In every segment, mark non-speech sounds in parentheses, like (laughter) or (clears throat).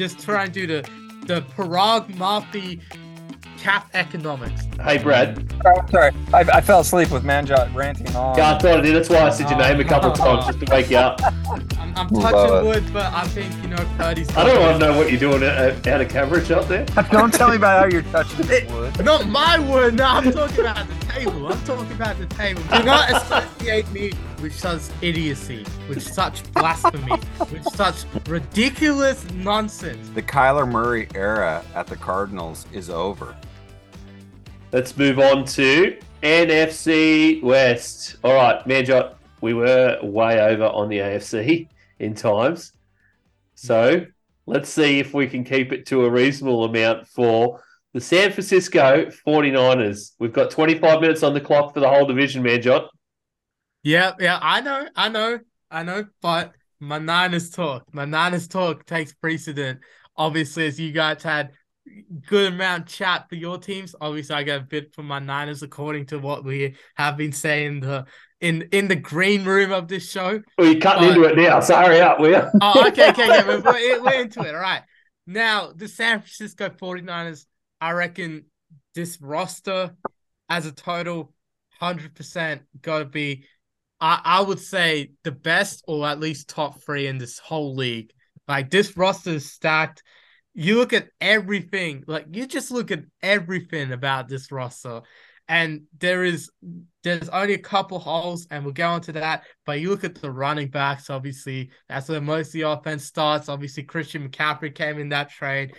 just try and do the the Paraag Marathe cap economics. Hey, Brad. Oh, sorry, I, I fell asleep with Manjot ranting on. Yeah, I thought I did. That's why I said your name a couple of oh. times just to wake you up. I'm, I'm Love touching it. wood, but I think you know Purdy's. I don't want to know what you're doing out out of camera shot there. (laughs) Don't tell me about how you're touching the wood. Not my wood. No, I'm talking about the table. I'm talking about the table. Do not (laughs) associate me with such idiocy, with such blasphemy, with such ridiculous nonsense. The Kyler Murray era at the Cardinals is over. Let's move on to NFC West. All right, Manjot, we were way over on the AFC in times. So let's see if we can keep it to a reasonable amount for the San Francisco 49ers. We've got 25 minutes on the clock for the whole division, Manjot. Yeah, yeah, I know, I know, I know, but my Niners talk, my Niners talk takes precedent. Obviously, as you guys had good amount chat for your teams, obviously I got a bit for my Niners according to what we have been saying the in in the green room of this show. Well, you're cutting But- into it now, so hurry up, will you? Oh, okay, okay. We're, we're, we're (laughs) into it. All right. Now, the San Francisco 49ers, I reckon this roster as a total, 100% got to be, I, I would say, the best or at least top three in this whole league. Like, this roster is stacked. You look at everything, like, you just look at everything about this roster. And there is there's only a couple holes, and we'll go into that. But you look at the running backs, obviously, that's where most of the offense starts. Obviously, Christian McCaffrey came in that trade.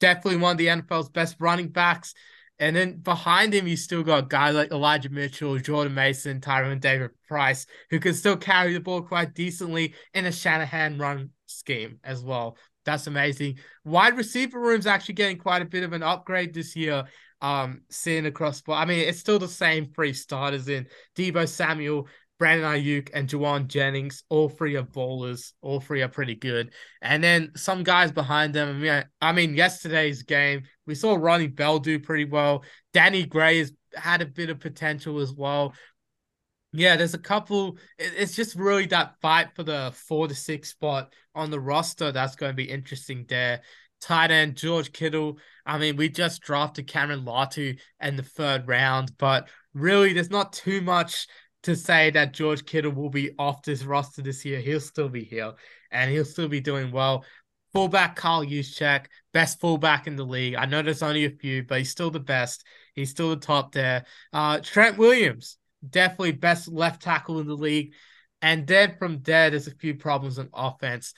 Definitely one of the NFL's best running backs. And then behind him, you still got guys like Elijah Mitchell, Jordan Mason, Tyron David Price, who can still carry the ball quite decently in a Shanahan run scheme as well. That's amazing. Wide receiver room's actually getting quite a bit of an upgrade this year um seeing across but I mean it's still the same three starters in Deebo Samuel, Brandon Aiyuk, and Jauan Jennings. All three are ballers. All three are pretty good. And then some guys behind them. I mean, I mean yesterday's game, we saw Ronnie Bell do pretty well. Danny Gray has had a bit of potential as well. Yeah, there's a couple. It's just really that fight for the four to six spot on the roster that's going to be interesting there. Tight end George Kittle. I mean, we just drafted Cameron Latu in the third round, but really, there's not too much to say that George Kittle will be off this roster this year. He'll still be here and he'll still be doing well. Fullback Kyle Juszczyk, best fullback in the league. I know there's only a few, but he's still the best. He's still the top there. Uh, Trent Williams, definitely best left tackle in the league. And then from there, there's a few problems on offense.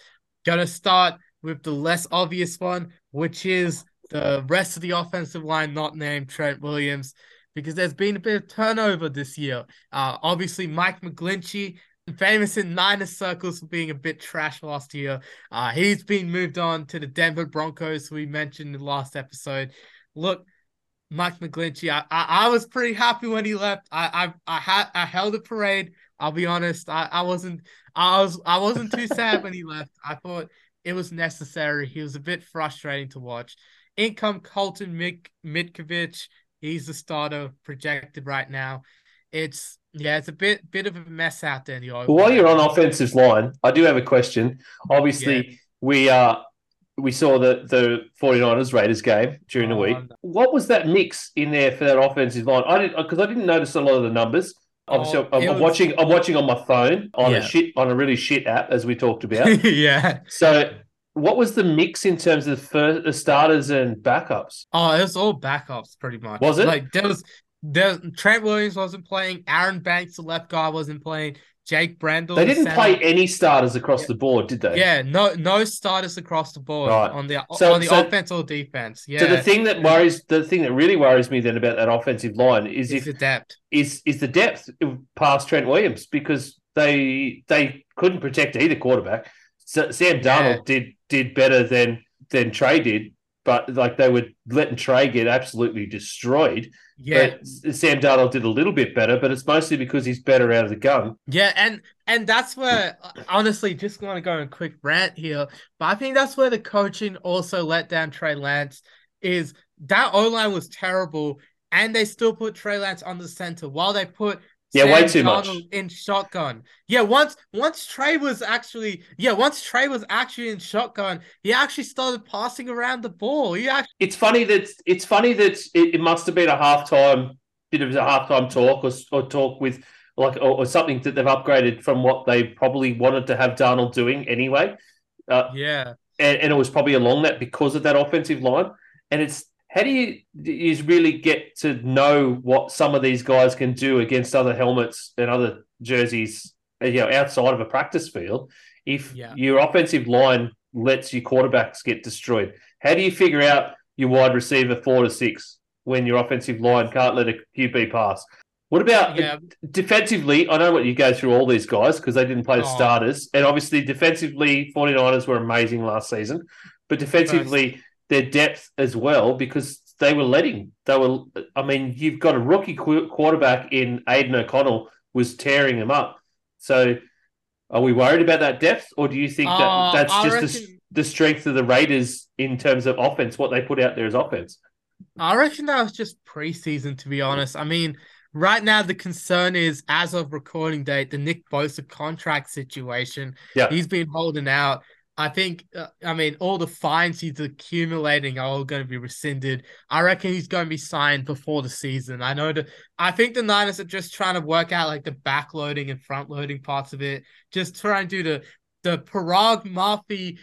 Gonna start with the less obvious one, which is the rest of the offensive line not named Trent Williams, because there's been a bit of turnover this year. Uh, obviously, Mike McGlinchey, famous in Niners circles for being a bit trash last year, uh, he's been moved on to the Denver Broncos, we mentioned in the last episode. Look, Mike McGlinchey, I, I, I was pretty happy when he left. I I I had I held a parade. I'll be honest. I, I wasn't I was I wasn't too sad when he (laughs) left. I thought it was necessary. He was a bit frustrating to watch. In come Colton Mitkovich, he's the starter projected right now. It's yeah, it's a bit bit of a mess out there in the Well, while you're on offensive line, I do have a question. Obviously, we uh we saw the the 49ers Raiders game during the Oh, week. What was that mix in there for that offensive line? I didn't because I didn't notice a lot of the numbers. Obviously, Oh, I'm, I'm was- watching. I'm watching on my phone on Yeah. a shit on a really shit app, as we talked about. (laughs) yeah. so, what was the mix in terms of first, the starters and backups? Oh, it was all backups pretty much. Was it? Like there was there Trent Williams wasn't playing, Aaron Banks, the left guy, wasn't playing, Jake Brendel. They didn't play any starters across Yeah. the board, did they? Yeah, no no starters across the board Right. on the So- on the so- offense or defense. Yeah. So the thing that worries, the thing that really worries me then about that offensive line is is if the depth. is is the depth past Trent Williams because they they couldn't protect either quarterback. So Sam Darnold did did better than than Trey did, but like they were letting Trey get absolutely destroyed. Yeah. But Sam Darnold did a little bit better, but it's mostly because he's better out of the gun. Yeah, and and that's where honestly, just want to go on a quick rant here, but I think that's where the coaching also let down Trey Lance. Is that O line was terrible, and they still put Trey Lance on the center while they put Yeah, way Sam too much. In shotgun. Yeah, once once Trey was actually yeah, once Trey was actually in shotgun, he actually started passing around the ball. He actually It's funny that it's funny that it, it must have been a halftime bit of a halftime talk or, or talk with like or, or something that they've upgraded from what they probably wanted to have Darnold doing anyway. Uh, yeah. and, and it was probably along that because of that offensive line. And it's how do you you really get to know what some of these guys can do against other helmets and other jerseys, uh, you know, outside of a practice field if Yeah. your offensive line lets your quarterbacks get destroyed? How do you figure out your wide receiver four to six when your offensive line can't let a QB pass? What about Yeah. defensively? I know what you go through all these guys because they didn't play the Oh. starters. And obviously, defensively, 49ers were amazing last season. But defensively, their depth as well because they were letting, they were, I mean, you've got a rookie qu- quarterback in Aidan O'Connell was tearing them up. So are we worried about that depth or do you think that Uh, that's I just the, the strength of the Raiders in terms of offense, what they put out there as offense? I reckon that was just preseason, to be honest. I mean, right now the concern is, as of recording date, the Nick Bosa contract situation. Yeah. He's been holding out. I think, uh, I mean, all the fines he's accumulating are all going to be rescinded. I reckon he's going to be signed before the season. I know that. I think the Niners are just trying to work out like the backloading and front loading parts of it. Just trying to do the the Paraag Marathe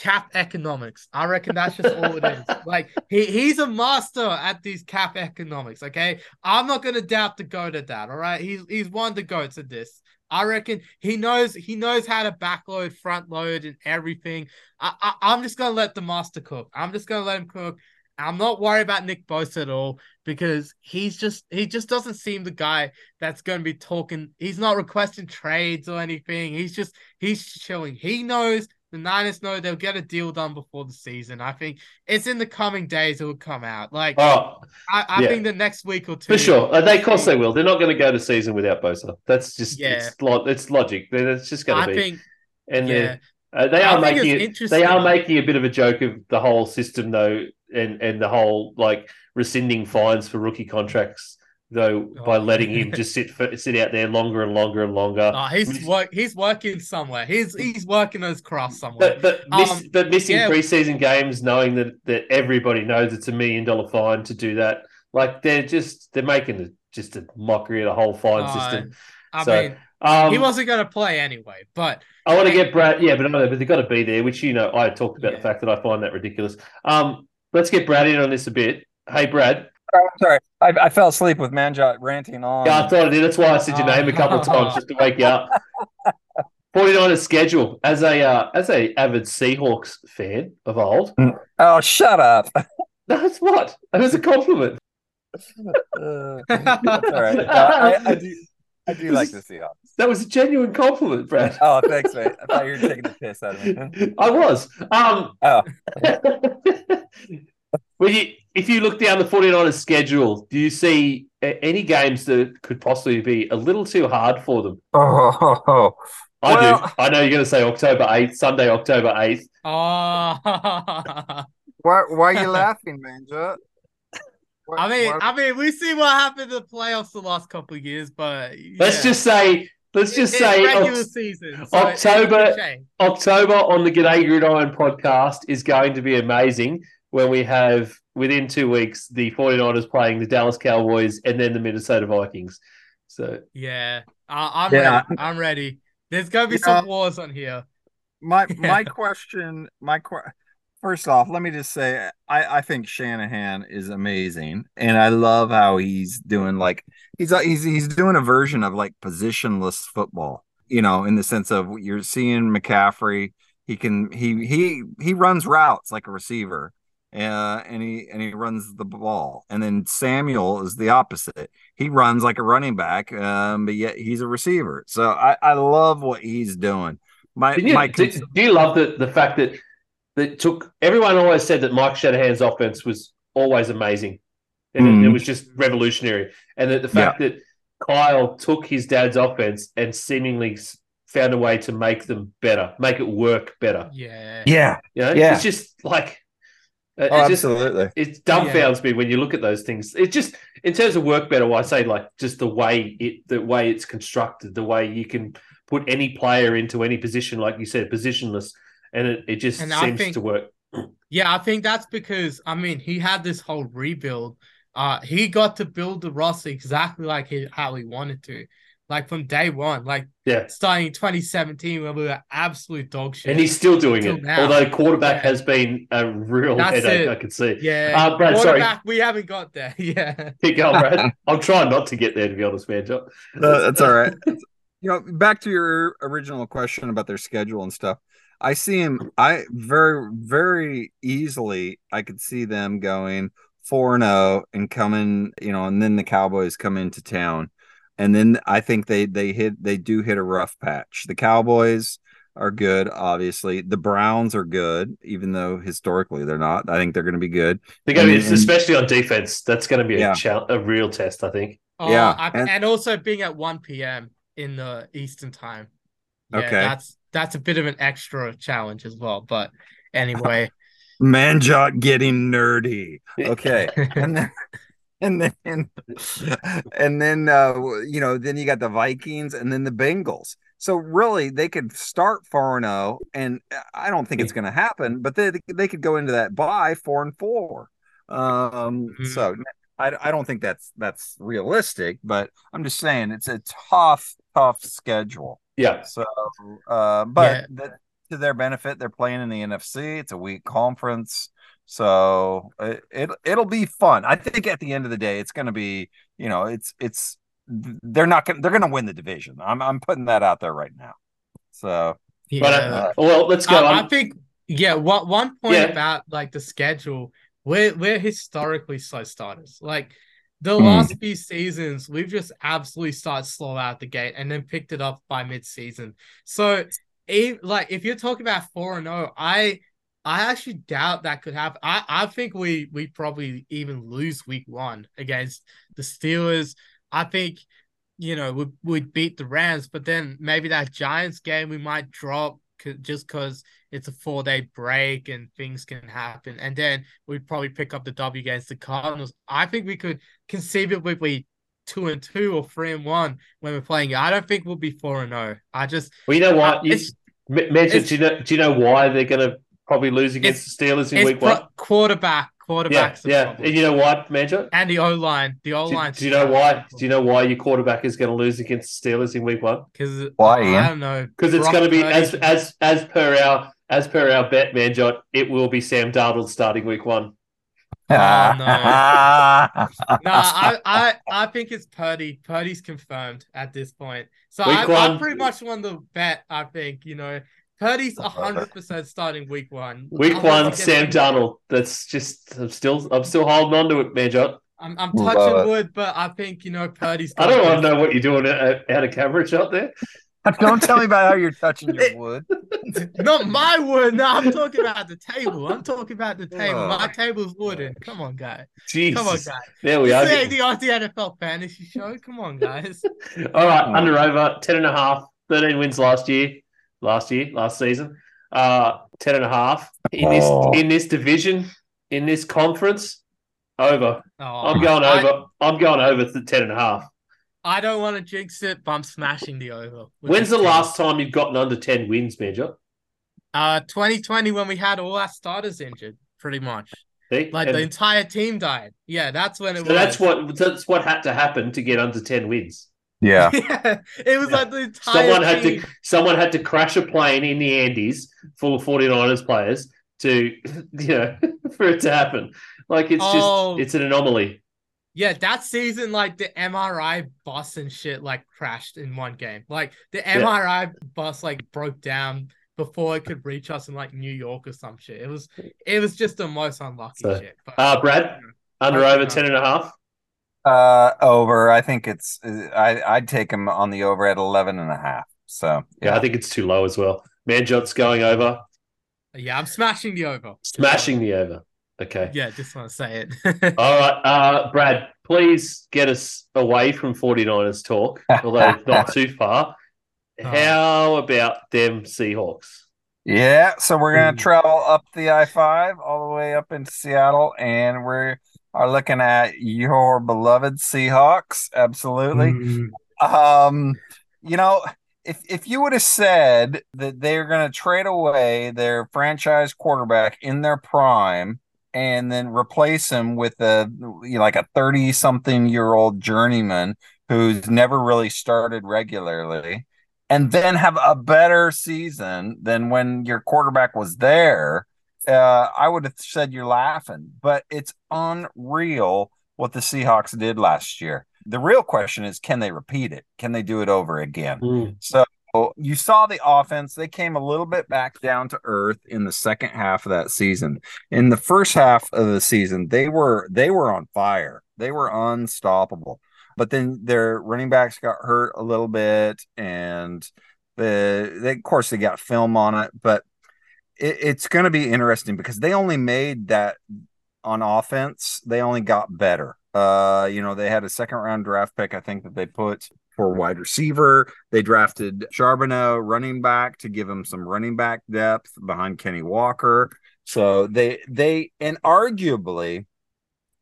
cap economics. I reckon that's just all it is. (laughs) Like he he's a master at these cap economics. Okay, I'm not gonna doubt the goat at that. All right, he's he's one of the goats at this. I reckon he knows he knows how to backload, front load, and everything. I, I I'm just gonna let the master cook. I'm just gonna let him cook. I'm not worried about Nick Bosa at all because he's just he just doesn't seem the guy that's going to be talking. He's not requesting trades or anything. He's just he's chilling. He knows the Niners know they'll get a deal done before the season. I think it's in the coming days it will come out. Like Oh, I, I yeah. think the next week or two for sure. Uh, They, of course, they will. They're not going to go to season without Bosa. That's just, Yeah. it's, lo- it's logic. It's just going to be. think and yeah. uh, they I are making it, they are making a bit of a joke of the whole system though, and and the whole like rescinding fines for rookie contracts though by Oh. letting him (laughs) just sit for, sit out there longer and longer and longer. Oh, he's work. He's working somewhere. He's he's working his craft somewhere. But but, miss, Um, but missing yeah. preseason games, knowing that that everybody knows it's a million dollar fine to do that, like they're just they're making it just a mockery of the whole fine Uh, system. I so, mean, Um, he wasn't going to play anyway. But I want to get Brad. Yeah, but I know, but they've got to be there, which you know I talked about Yeah. the fact that I find that ridiculous. Um, let's get Brad in on this a bit. Hey, Brad. Oh, sorry, I, I fell asleep with Manjot ranting on. Yeah, I thought I did. That's why I said your name a couple of times just to wake you up. (laughs) 49ers schedule as a uh, as a avid Seahawks fan of old. Oh, shut up. (laughs) That's what. That was a compliment. Uh, that's all right. (laughs) No, I, I do. I do like the Seahawks. That was a genuine compliment, Brad. Oh, thanks, mate. I thought you were taking the piss out of me. I was. Um, Oh, well, you, if you look down the 49ers schedule, do you see any games that could possibly be a little too hard for them? (laughs) oh, I do. I know you're going to say October 8th, Sunday, October 8th. oh, (laughs) Why, why are you laughing, man? I mean, why- I mean, we see what happened in the playoffs the last couple of years, but Let's just say, let's just It's say regular Oc- season. so it- it October- October on the G'day Gridiron podcast is going to be amazing when we have, within two weeks, the 49ers playing the Dallas Cowboys and then the Minnesota Vikings. So, Yeah, I, I'm Yeah. ready. I'm ready. There's gonna be Yeah. some wars on here. my Yeah. (laughs) my question, my que- first off, let me just say, I I think Shanahan is amazing, and I love how he's doing like he's he's he's doing a version of like positionless football. You know, in the sense of you're seeing McCaffrey, he can he he he runs routes like a receiver. Uh, and he and he runs the ball, and then Samuel is the opposite. He runs like a running back, um, but yet he's a receiver. So I, I love what he's doing. My Did you, my do, do you love the, the fact that that took everyone always said that Mike Shanahan's offense was always amazing and it, Mhm. it was just revolutionary, and that the fact that Kyle took his dad's offense and seemingly found a way to make them better, make it work better. Yeah. yeah. You know, Yeah. it's just like It, Oh, it just absolutely. it dumbfounds me when you look at those things. It just in terms of work better. I say like just the way it the way it's constructed, the way you can put any player into any position, like you said, positionless, and it, it just And seems think- to work. Yeah, I think that's because I mean he had this whole rebuild. Uh, he got to build the roster exactly like he, how he wanted to, like from day one. Like Yeah. starting 2017 when we were absolute dog shit. And he's still doing it. now. Although quarterback Yeah. has been a real That's headache, it. I can see. yeah, Uh, Brad, sorry. we haven't got there. (laughs) Yeah, Keep going, Brad. (laughs) I'm trying not to get there, to be honest, man. John. No, that's all right. You know, back to your original question about their schedule and stuff. I see him. I very, very easily. I could see them going four and zero and coming. You know, and then the Cowboys come into town, and then I think they they hit they do hit a rough patch. The Cowboys are good, obviously. The Browns are good, even though historically they're not. I think they're going to be good. They're going to be, and- especially on defense. That's going to be a, Yeah. chal- a real test, I think. Oh, Yeah, I- and- and, also being at 1 p.m. in the Eastern time. Yeah, Okay. that's that's a bit of an extra challenge as well. But anyway, (laughs) Manjot getting nerdy. Okay. (laughs) and then (laughs) and then and then uh you know then you got the Vikings and then the Bengals. So really they could start 4 and 0 and I don't think it's going to happen, but they they could go into that bye 4 and 4. Um Mhm. so I I don't think that's that's realistic, but I'm just saying it's a tough tough schedule. Yeah. So uh but Yeah. that to their benefit they're playing in the NFC. It's a weak conference. So it, it it'll be fun. I think at the end of the day, it's going to be you know it's it's they're not going they're going to win the division. I'm I'm putting that out there right now. So yeah. But, uh, well, let's go. I. I think yeah. What one point Yeah. about like the schedule, we're we're historically slow starters. Like the Hmm. last few seasons, we've just absolutely started slow out the gate and then picked it up by mid season. So, if, like if you're talking about four and zero, I I actually doubt that could happen. I I think we we probably even lose week one against the Steelers. I think. You know, we would beat the Rams, but then maybe that Giants game we might drop just because it's a four day break and things can happen. And then we'd probably pick up the W against the Cardinals. I think we could conceivably be two and two or three and one when we're playing. I don't think we'll be four and zero. I just well, you know what? You, it's M- mention, it's- do you know? Do you know why they're going to probably lose against the Steelers in it's week pro- one? quarterback, Yeah, quarterbacks. the yeah. And you know why, Manjo? and the O line, the O line. do you know why? Do you know why your quarterback is going to lose against the Steelers in week one? Because Why, I don't know. Because it's going to be as as as per our as per our bet, Manjot. It will be Sam Darnold starting week one. Oh, no. (laughs) No, I, I, I think it's Purdy. Purdy's confirmed at this point. So I. I pretty much won the bet. I think you know Purdy's hundred percent starting week one. Week Unless one, Sam injured. Darnold. That's just I'm still I'm still holding on to it, Manjot. I'm, I'm touching wood, but I think you know Purdy's. I don't want to know what you're doing out out of coverage out there. Don't tell me about how you're touching your (laughs) wood. (laughs) Not my wood. No, I'm talking about the table. I'm talking about the table. Oh. My table's wooden. Come on, guys. Jesus. Come on, guys. There we are. Say the Aussie NFL fantasy show. Come on, guys. (laughs) All right, under over 10 and a half, 13 wins last year, last year, last season. Uh 10 and a half in this Oh. in this division, in this conference. Over. Oh, I'm going I- over. I'm going over to 10 and a half. I don't want to jinx it, but I'm smashing the over. When's the team. last time you've gotten under 10 wins, Major? Uh, 2020 when we had all our starters injured, pretty much. See? Like And the entire team died. Yeah, that's when it so was. that's what that's what had to happen to get under 10 wins. Yeah. (laughs) yeah, it was Yeah. like the (laughs) entire Someone had team. to someone had to crash a plane in the Andes full of 49ers players to (laughs) you know for it to happen. Like it's Oh. just it's an anomaly. Yeah, that season, like the MRI bus and shit, like crashed in one game. Like the MRI bus, like broke down before it could reach us in like New York or some shit. It was, it was just the most unlucky So, shit. But, Uh Brad, under over no. 10 and a half. Uh, over. I think it's. I I'd take him on the over at 11 and a half. So Yeah, I think it's too low as well. Man, Manjot's going over, yeah, I'm smashing the over. smashing the over. Okay. Yeah, just want to say it. (laughs) All right. Uh Brad, please get us away from 49ers talk, although not too (laughs) far. Oh. How about them Seahawks? Yeah, so we're gonna Mm. travel up the I five all the way up into Seattle, and we are looking at your beloved Seahawks. Absolutely. Mm. Um, you know, if if you would have said that they're going to trade away their franchise quarterback in their prime and then replace him with a you know, like a 30 something year old journeyman who's never really started regularly and then have a better season than when your quarterback was there, uh, I would have said you're laughing, but it's unreal what the Seahawks did last year. The real question is can they repeat it? Can they do it over again? Mm. So you saw the offense. They came a little bit back down to earth in the second half of that season. In the first half of the season, they were they were on fire. They were unstoppable. But then their running backs got hurt a little bit, and the they, of course they got film on it. But it, it's going to be interesting because they only made that on offense. They only got better. Uh, you know, they had a second round draft pick, I think that they put for wide receiver. They drafted Charbonnet running back to give him some running back depth behind Kenny Walker. So they they and arguably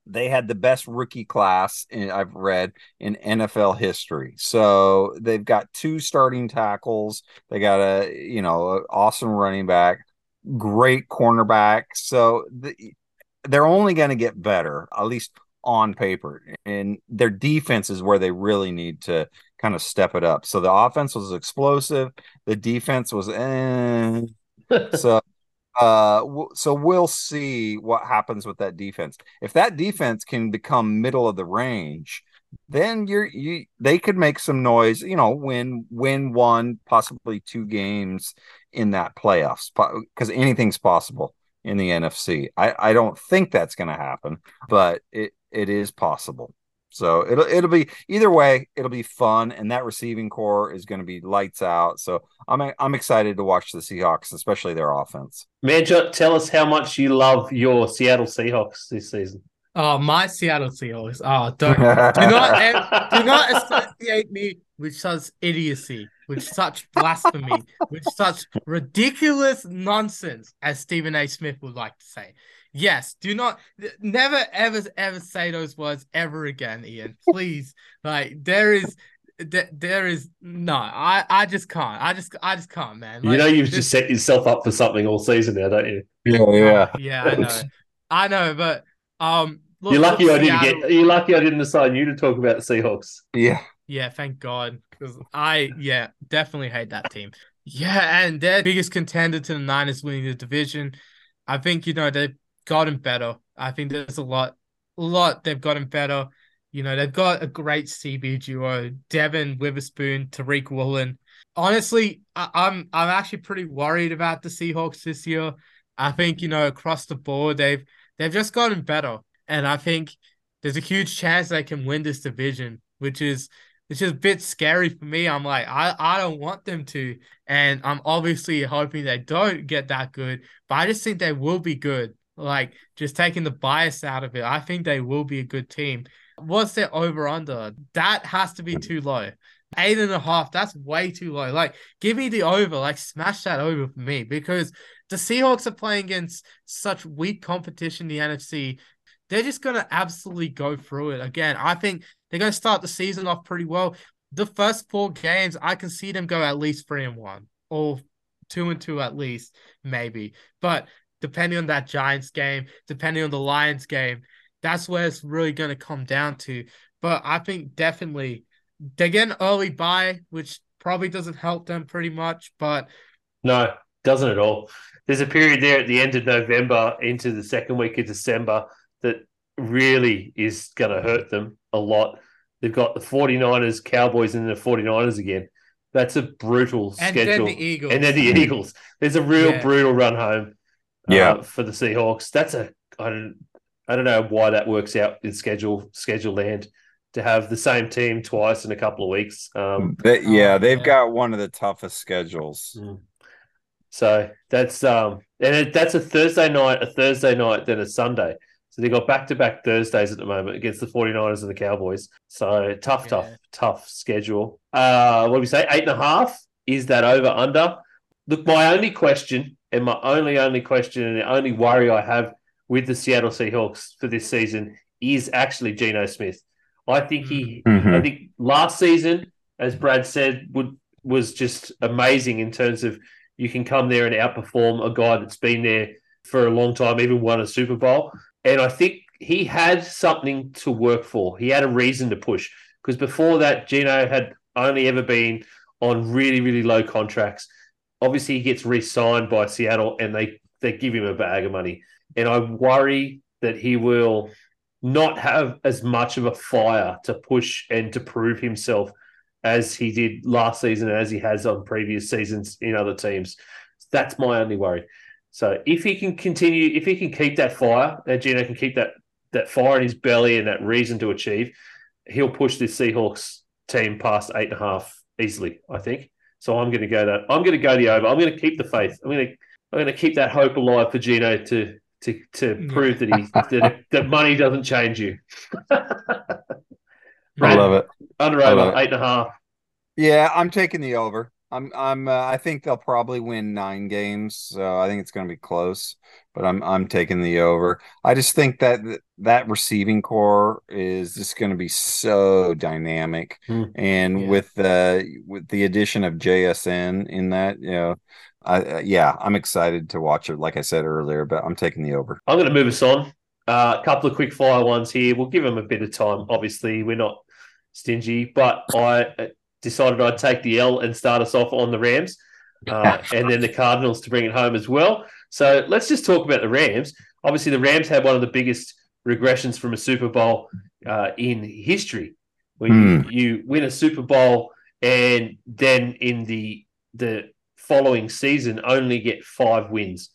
they had the best rookie class in, I've read in NFL history. So they've got two starting tackles. They got a you know awesome running back, great cornerback. So the, they're only going to get better, at least on paper. And their defense is where they really need to kind of step it up. So the offense was explosive. The defense was, eh. (laughs) so uh so we'll see what happens with that defense if that defense can become middle of the range then you're you they could make some noise you know win win one possibly two games in that playoffs because anything's possible in the nfc i i don't think that's going to happen but it it is possible. So it'll it'll be either way it'll be fun and that receiving core is going to be lights out. So i'm i'm excited to watch the seahawks especially their offense. Manjot, tell us how much you love your Seattle Seahawks this season. Oh, my Seattle Seahawks. Oh, don't do not do not (laughs) associate me with such idiocy, with such blasphemy, with such ridiculous nonsense, as Stephen A. Smith would like to say. Yes, do not never ever ever say those words ever again, Ian. Please. Like there is there, there is no, I I just can't. I just I just can't, man. you know you've this- just set yourself up for something all season now, don't you? Yeah yeah yeah, I know. I know, but um look, you're lucky look, I didn't Seattle- get. You're lucky I didn't assign you to talk about the Seahawks. yeah Yeah, thank God. Because I, yeah, definitely hate that team. Yeah, and their biggest contender to the Niners winning the division. I think, you know, they've gotten better. I think there's a lot, a lot they've gotten better. You know, they've got a great CB duo, Devon Witherspoon, Tariq Woolen. Honestly, I, I'm I'm actually pretty worried about the Seahawks this year. I think, you know, across the board, they've they've just gotten better. And I think there's a huge chance they can win this division, which is which is a bit scary for me. I'm like, I, I don't want them to. And I'm obviously hoping they don't get that good, but I just think they will be good. Like, just taking the bias out of it, I think they will be a good team. What's their over under? That has to be too low. Eight and a half, that's way too low. Like, give me the over, like, smash that over for me because the Seahawks are playing against such weak competition the NFC. They're just going to absolutely go through it. Again, I think they're going to start the season off pretty well. The first four games, I can see them go at least three and one or two and two at least, maybe. But depending on that Giants game, depending on the Lions game, that's where it's really going to come down to. But I think definitely they get an early bye, which probably doesn't help them pretty much. But No, doesn't at all. There's a period there at the end of November into the second week of December that really is going to hurt them a lot. They've got the 49ers, Cowboys, and the 49ers again. That's a brutal and schedule. then the Eagles. And then the Eagles. There's a real Yeah. brutal run home. uh, Yeah. for the Seahawks. That's a I don't I don't know why that works out in schedule schedule land to have the same team twice in a couple of weeks. Um, They- yeah Oh, they've yeah. got one of the toughest schedules so that's um and it, that's a Thursday night, a Thursday night, then a Sunday. So they got back to back Thursdays at the moment against the 49ers and the Cowboys. So tough, tough, Yeah. tough schedule. Uh what do we say? Eight and a half? Is that over under? look, my only question and my only only question and the only worry I have with the Seattle Seahawks for this season is actually Geno Smith. I think he, Mhm. I think last season, as Brad said, would was just amazing in terms of you can come there and outperform a guy that's been there for a long time, even won a Super Bowl. And I think he had something to work for. He had a reason to push because before that, Geno had only ever been on really, really low contracts. Obviously, he gets re-signed by Seattle, and they they give him a bag of money. And I worry that he will not have as much of a fire to push and to prove himself as he did last season and as he has on previous seasons in other teams. That's my only worry. So if he can continue, if he can keep that fire, that Geno can keep that that fire in his belly and that reason to achieve, he'll push this Seahawks team past eight and a half easily. I think. So I'm going to go that. I'm going to go the over. I'm going to keep the faith. I'm going to. I'm going to keep that hope alive for Geno to to to prove that he that, that money doesn't change you. (laughs) I Brad, love it. Under over eight and a half. Yeah, I'm taking the over. I'm I'm uh, I think they'll probably win nine games, so I think it's going to be close. But I'm I'm taking the over. I just think that that receiving core is just going to be so dynamic, Hmm. and Yeah. with the with the addition of JSN in that, you know, I uh, yeah, I'm excited to watch it. Like I said earlier, but I'm taking the over. I'm going to move us on. Uh, a couple of quick fire ones here. We'll give them a bit of time. Obviously, we're not stingy, but I uh, decided I'd take the L and start us off on the Rams, uh, and then the Cardinals to bring it home as well. So let's just talk about the Rams. Obviously, the Rams had one of the biggest regressions from a Super Bowl uh, in history. When you, you win a Super Bowl and then in the the following season only get five wins.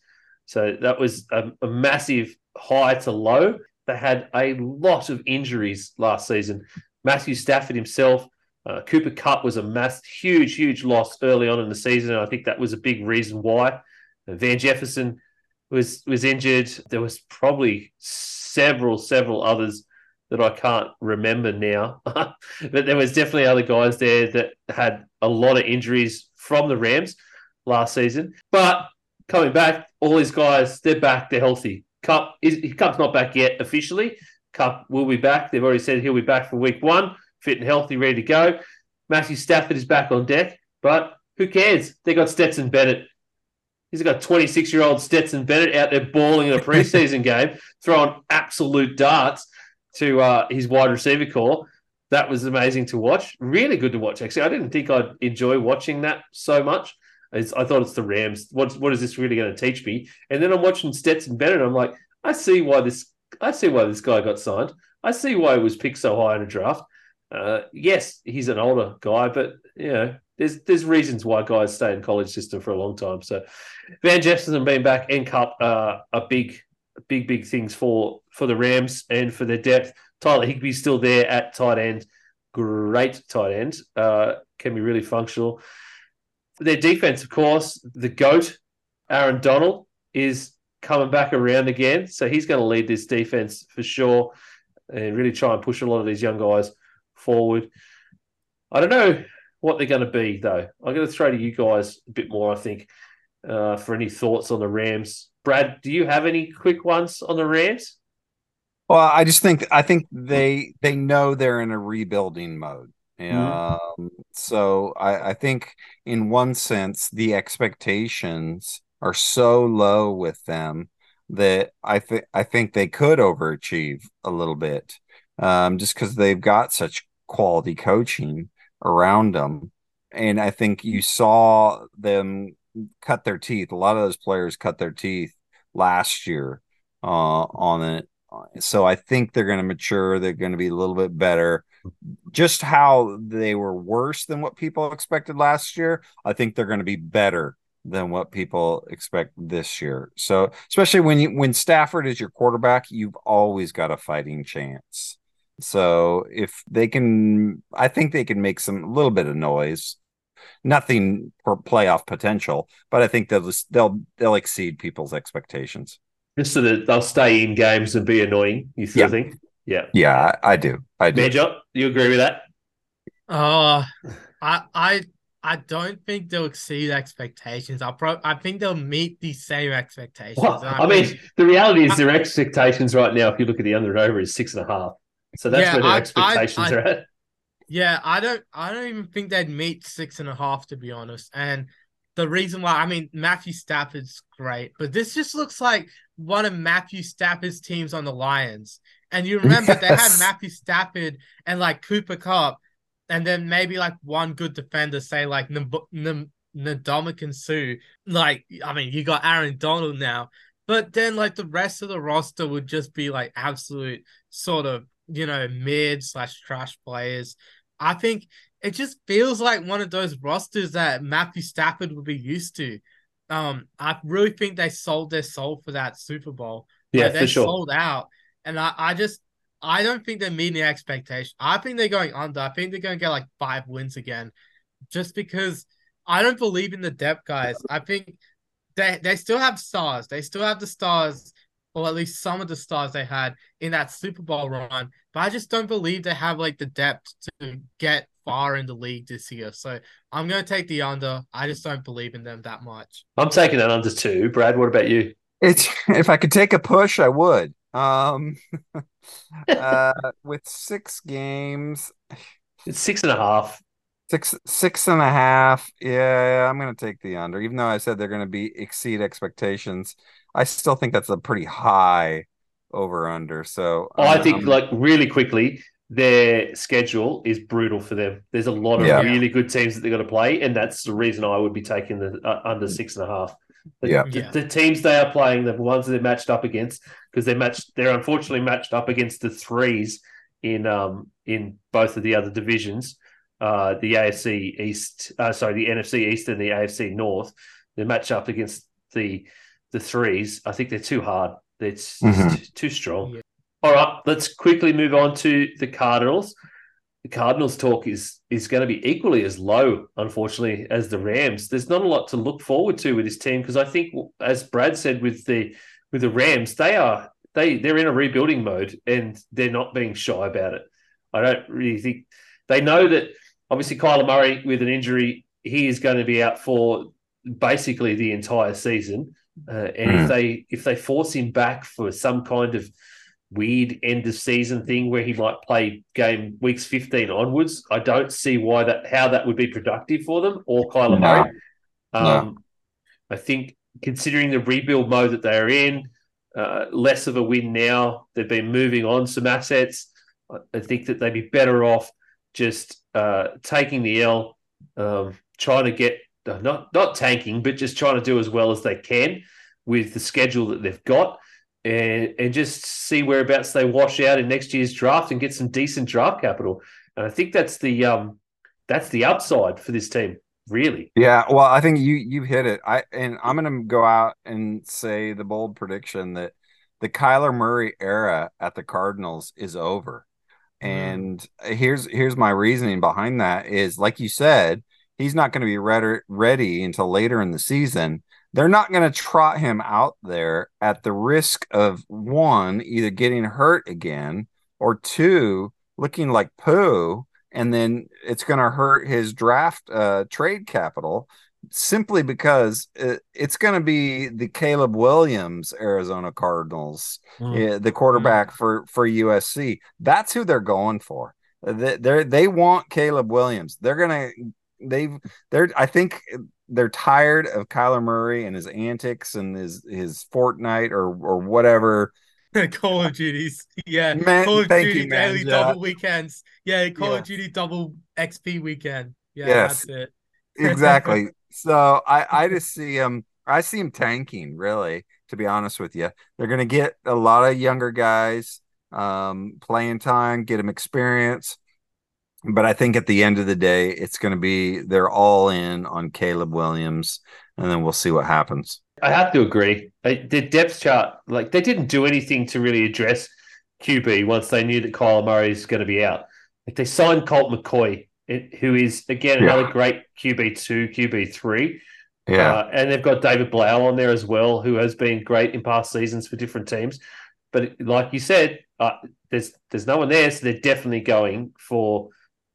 So that was a, a massive high to low. They had a lot of injuries last season. Matthew Stafford himself, uh, Cooper Kupp was a mass, huge, huge loss early on in the season. And I think that was a big reason why. Uh, Van Jefferson was was injured. There was probably several, several others that I can't remember now. (laughs) but there was definitely other guys there that had a lot of injuries from the Rams last season. But coming back, all these guys, they're back, they're healthy. Kupp is Kupp's not back yet officially. Kupp will be back. They've already said he'll be back for week one, fit and healthy, ready to go. Matthew Stafford is back on deck, but who cares? They got Stetson Bennett. He's got 26 year old Stetson Bennett out there balling in a preseason (laughs) game, throwing absolute darts to uh, his wide receiver core. That was amazing to watch. Really good to watch, actually. I didn't think I'd enjoy watching that so much. It's, I thought it's the Rams. What, what is this really going to teach me? And then I'm watching Stetson Bennett. I'm like, I see why this. I see why this guy got signed. I see why he was picked so high in a draft. Uh, yes, he's an older guy, but you know, there's there's reasons why guys stay in college system for a long time. So, Van Jefferson being back and Kupp uh, are big, big, big things for for the Rams and for their depth. Tyler Higbee's still there at tight end, great tight end, uh, can be really functional. Their defense, of course, the goat Aaron Donald is coming back around again, so he's going to lead this defense for sure, and really try and push a lot of these young guys forward. I don't know what they're going to be though. I'm going to throw to you guys a bit more. I think uh, for any thoughts on the Rams. Brad, do you have any quick ones on the Rams? Well, I just think I think they they know they're in a rebuilding mode. Um, so I, I think in one sense the expectations are so low with them that I think I think they could overachieve a little bit, um, just because they've got such quality coaching around them, and I think you saw them cut their teeth. A lot of those players cut their teeth last year uh, on it so I think they're going to mature. They're going to be a little bit better. Just how they were worse than what people expected last year, I think they're going to be better than what people expect this year. So, especially when you when Stafford is your quarterback, you've always got a fighting chance. So, if they can I think they can make some a little bit of noise. Nothing for playoff potential, but I think they'll they'll they'll exceed people's expectations. Just so that they'll stay in games and be annoying. You still Yeah. think? Yeah. Yeah, I, I do. I do. Major, you agree with that? Uh, I I I don't think they'll exceed expectations. I pro- I think they'll meet the same expectations. Well, And I think- mean, the reality is their expectations right now, if you look at the under and over, is six and a half. So that's Yeah, where their I- I- expectations I- are at. Yeah, I don't I don't even think they'd meet six and a half to be honest. And the reason why I mean Matthew Stafford's great, but this just looks like one of Matthew Stafford's teams on the Lions. And you remember they had Matthew Stafford and like Cooper Kupp, and then maybe like one good defender, say like N- Ndamukong Suh. Like, I mean, you got Aaron Donald now, but then like the rest of the roster would just be like absolute sort of you know mid slash trash players. I think it just feels like one of those rosters that Matthew Stafford would be used to. Um, I really think they sold their soul for that Super Bowl. Yeah, Like, for they sure. sold out, and I, I just I don't think they're meeting the expectation. I think they're going under. I think they're going to get like five wins again, just because I don't believe in the depth, guys. I think they they still have stars. They still have the stars, or at least some of the stars they had in that Super Bowl run. But I just don't believe they have like the depth to get far in the league this year. So I'm going to take the under. I just don't believe in them that much. I'm taking that under two. Brad, what about you? It's (laughs) if I could take a push, I would. Um, (laughs) uh, with six games, It's six and a half. six six and a half. Yeah, I'm gonna take the under, even though I said they're gonna be exceed expectations. I still think that's a pretty high over under. So Oh, I think, I'm- like, really quickly, their schedule is brutal for them. There's a lot of Yeah. really good teams that they're going to play, and that's the reason I would be taking the uh, under six and a half. The, Yeah. the, Yeah. the teams they are playing, the ones that they're matched up against, because they're matched, they're unfortunately matched up against the threes in um in both of the other divisions, uh, the AFC East, uh, sorry, the NFC East and the AFC North. They match up against the the threes. I think they're too hard. It's Mhm. too, too strong. Yeah. All right, let's quickly move on to the Cardinals. The Cardinals talk is is going to be equally as low, unfortunately, as the Rams. There's not a lot to look forward to with this team because I think, as Brad said, with the with the Rams, they are they they're in a rebuilding mode and they're not being shy about it. I don't really think they know that. Obviously, Kyler Murray with an injury, he is going to be out for basically the entire season. Uh, and if Mhm. they if they force him back for some kind of weird end of season thing where he might play game weeks 15 onwards. I don't see why that how that would be productive for them or Kyler No. Murray. No. Um, I think considering the rebuild mode that they're in, uh, less of a win now. They've been moving on some assets. I, think that they'd be better off just uh, taking the L, um, trying to get not not tanking, but just trying to do as well as they can with the schedule that they've got and and just see whereabouts they wash out in next year's draft and get some decent draft capital. And I think that's the um that's the upside for this team, really. Yeah, well, I think you you hit it. I and I'm gonna go out and say the bold prediction that the Kyler Murray era at the Cardinals is over. And here's here's my reasoning behind that is like you said, he's not going to be ready ready until later in the season. They're not going to trot him out there at the risk of one either getting hurt again or two looking like poo and then it's going to hurt his draft uh, trade capital simply because it, it's going to be the Caleb Williams Arizona Cardinals, hmm. yeah, the quarterback hmm. for for USC. That's who they're going for. They they want Caleb Williams. They're gonna they've they're I think they're tired of Kyler Murray and his antics and his his Fortnite or or whatever. (laughs) Call of Duties. Yeah. Man, Call of Duty you, daily Jack. double weekends. Yeah, Call Yeah. of Duty double XP weekend. Yeah, Yes. that's it. exactly. (laughs) so I I just see him. I see him tanking. Really, to be honest with you, they're going to get a lot of younger guys um, playing time, get them experience. But I think at the end of the day, it's going to be they're all in on Caleb Williams, and then we'll see what happens. I have to agree. The depth chart, like they didn't do anything to really address QB once they knew that Kyler Murray is going to be out. Like they signed Colt McCoy, who is again Yeah. another great QB two, QB three. Yeah, Uh, and they've got David Blough on there as well, who has been great in past seasons for different teams. But like you said, uh, there's there's no one there, so they're definitely going for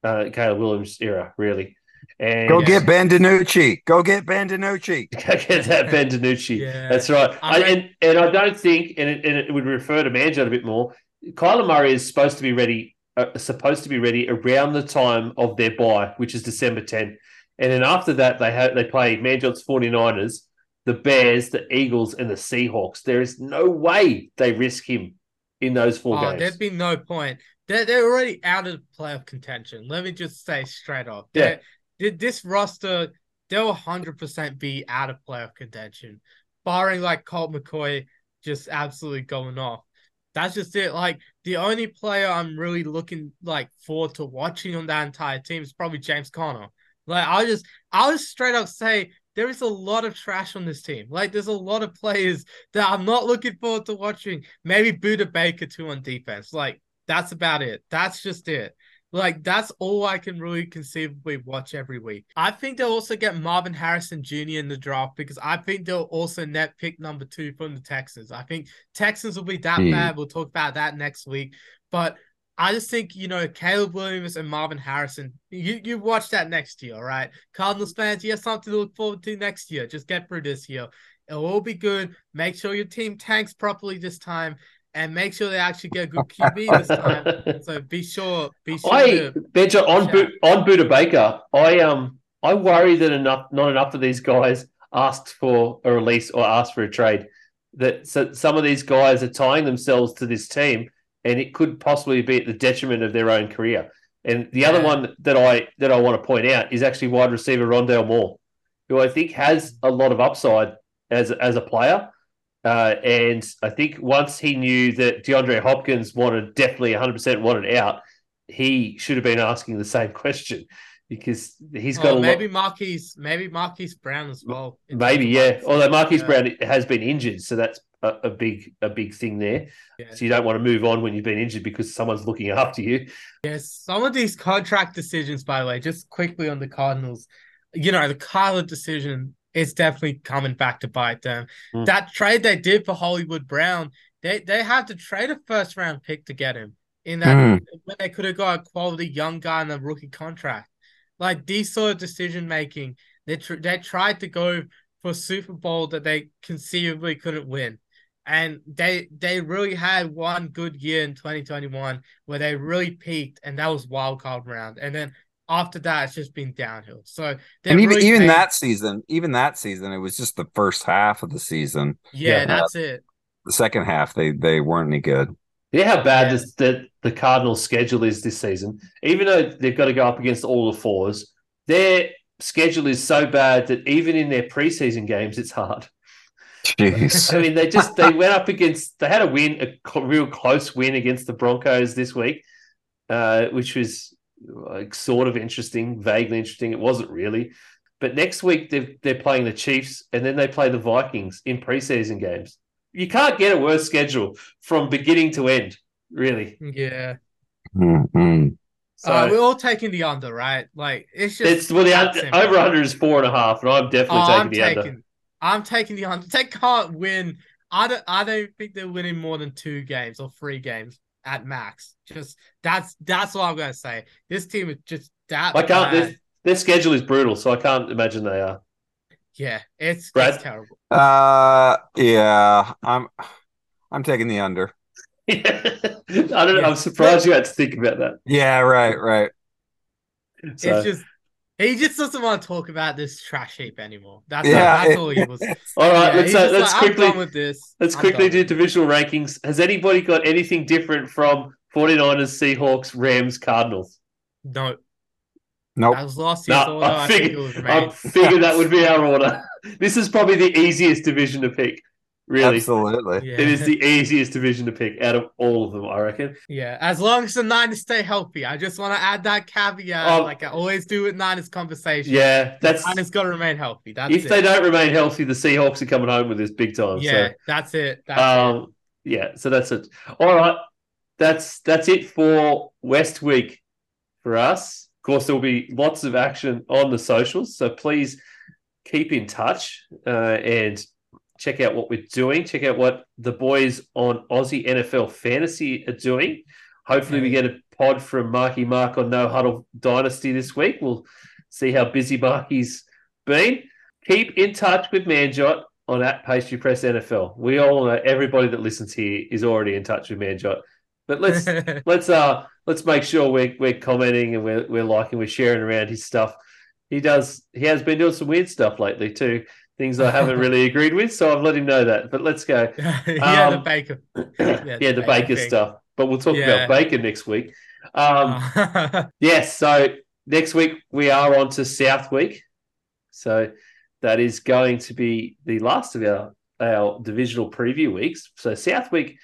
uh, Caleb Williams era, really. And Go get Ben DiNucci. Go get Ben DiNucci. (laughs) Get that Ben DiNucci. (laughs) Yeah. That's right. I I, and and I don't think, and it, and it would refer to Manjot a bit more. Kyler Murray is supposed to be ready, uh, supposed to be ready around the time of their bye, which is December 10. And then after that, they have they play Manjot's 49ers, the Bears, the Eagles, and the Seahawks. There is no way they risk him in those four Oh, games. there'd be no point. They're, they're already out of playoff contention. Let me just say straight off. Yeah. They're- Did this roster, they'll 100% be out of playoff contention, barring like Colt McCoy just absolutely going off. That's just it. Like the only player I'm really looking like forward to watching on that entire team is probably James Conner. Like I'll just I'll just straight up say there is a lot of trash on this team. Like there's a lot of players that I'm not looking forward to watching. Maybe Budda Baker too on defense. Like that's about it. That's just it. Like that's all I can really conceivably watch every week. I think they'll also get Marvin Harrison Jr. in the draft because I think they'll also net pick number two from the Texans. I think Texans will be that Hmm. bad. We'll talk about that next week. But I just think you know Caleb Williams and Marvin Harrison. You you watch that next year, all right? Cardinals fans, you have something to look forward to next year. Just get through this year. It'll all be good. Make sure your team tanks properly this time, and make sure they actually get a good (laughs) QB this time. So be sure, be sure. I to, Benja on Yeah. Bo- on Budda Baker. I um I worry that enough not enough of these guys asked for a release or asked for a trade. That so some of these guys are tying themselves to this team, and it could possibly be at the detriment of their own career. And the other one that I that I want to point out is actually wide receiver Rondale Moore, who I think has a lot of upside as as a player. Uh, and I think once he knew that DeAndre Hopkins wanted definitely 100% wanted out, he should have been asking the same (laughs) question because he's got oh, a maybe lot. Marquise, maybe Marquise Brown as well. Maybe, yeah. Although. Marquise Yeah, Brown has been injured, so that's a, a big a big thing there. yeah. So you don't want to move on when you've been injured because someone's looking after you. Yes, some of these contract decisions, by the way, just quickly on the Cardinals, you know, the Kyler decision is definitely coming back to bite them. Mm. That trade they did for Hollywood Brown, they they had to trade a first round pick to get him in that Hmm. when they could have got a quality young guy in a rookie contract. Like these sort of decision making, they tr- they tried to go for Super Bowl that they conceivably couldn't win. And they they really had one good year in 2021 where they really peaked, and that was wild card round. And then after that, it's just been downhill. So And even really even made- that season, even that season, it was just the first half of the season. yeah, Yeah. that's it. The second half, they they weren't any good. Yeah, how bad Yeah. this, the, the Cardinals' schedule is this season? Even though they've got to go up against all the fours, their schedule is so bad that even in their preseason games, it's hard. Jeez. I mean, they just they went up against. They had a win, a real close win against the Broncos this week, uh, which was like sort of interesting, vaguely interesting. It wasn't really, but next week they're they're playing the Chiefs and then they play the Vikings in preseason games. You can't get a worse schedule from beginning to end, really. Yeah. Mm-mm. So uh, we're all taking the under, right? Like it's just it's well, the under, simple. over under is four and a half, and I'm definitely Oh, taking I'm the taking, under. I'm taking the under. They can't win. I don't. I don't think they're winning more than two games or three games at max. Just that's that's what I'm gonna say. This team is just that. I can't. bad. Their, their schedule is brutal, so I can't imagine they are. Yeah, it's Brad? it's terrible. Uh, yeah, I'm I'm taking the under. (laughs) I don't. Yeah. I'm surprised you had to think about that. Yeah, right, right. So, It's just he just doesn't want to talk about this trash heap anymore. That's Yeah, that's it- all he was. (laughs) all right, Yeah, let's uh, let's like, quickly with this. let's I'm quickly done do with it." divisional rankings. Has anybody got anything different from 49ers, Seahawks, Rams, Cardinals? No, Nope. that was last year's No, order. I I think figured, it was I figured that (laughs) would be our order. (laughs) This is probably the easiest division to pick. Really, Absolutely. Yeah. it is the easiest division to pick out of all of them. I reckon. Yeah, as long as the Niners stay healthy. I just want to add that caveat, Oh. like I always do with Niners conversation. Yeah, that's The Niners got to remain healthy. That's if it. they don't remain healthy, the Seahawks are coming home with this big time. yeah, so. that's it. That's it. Um, yeah, so that's it. All right, that's that's it for West Week for us. Of course, there will be lots of action on the socials, so please keep in touch uh, and check out what we're doing. Check out what the boys on Aussie NFL Fantasy are doing. Hopefully, we get a pod from Marky Mark on No Huddle Dynasty this week. We'll see how busy Marky's been. Keep in touch with Manjot on at Pastry Press NFL. We all know everybody that listens here is already in touch with Manjot. But let's (laughs) let's uh let's make sure we're we're commenting and we're we're liking, we're sharing around his stuff. He does he has been doing some weird stuff lately too. Things I haven't really (laughs) agreed with, so I've let him know that. But let's go. (laughs) yeah, Um, (clears throat) the baker. yeah, the the bacon baker stuff. But we'll talk Yeah. about Baker next week. Um, (laughs) Yes, so next week we are on to South Week. So that is going to be the last of our, our divisional preview weeks. So South Week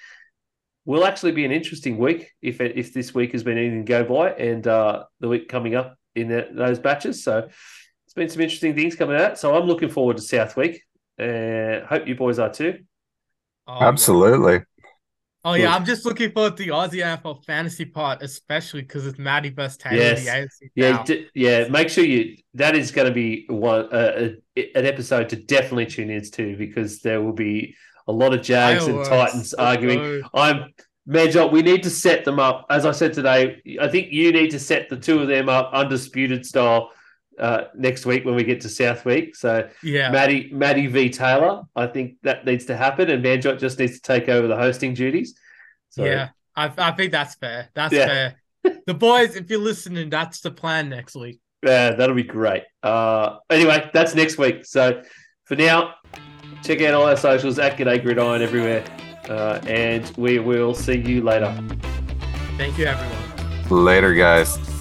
will actually be an interesting week if it, if this week has been anything to go by, and uh, the week coming up in that, those batches. So been some interesting things coming out. So I'm looking forward to South Week. Uh, hope you boys are too. oh, yeah. Absolutely. Oh yeah, Good. I'm just looking forward to the Aussie NFL fantasy part, especially because it's Maddie versus Taylor. Yes. Yeah, d- yeah. Make sure you. That is going to be one uh, a, an episode to definitely tune in to because there will be a lot of Jags and Fireworks. Titans arguing. Oh, I'm Major. We need to set them up. As I said today, I think you need to set the two of them up undisputed style uh, next week when we get to South Week. So yeah. Maddie, Maddie v Taylor. I think that needs to happen, and Manjot just needs to take over the hosting duties. So, yeah, I, I think that's fair. That's Yeah. fair. The boys, if you're listening, that's the plan next week. Yeah, that'll be great. Uh, anyway, that's next week. So for now, check out all our socials at G'day Gridiron everywhere. Uh, and we will see you later. Thank you, everyone. Later, guys.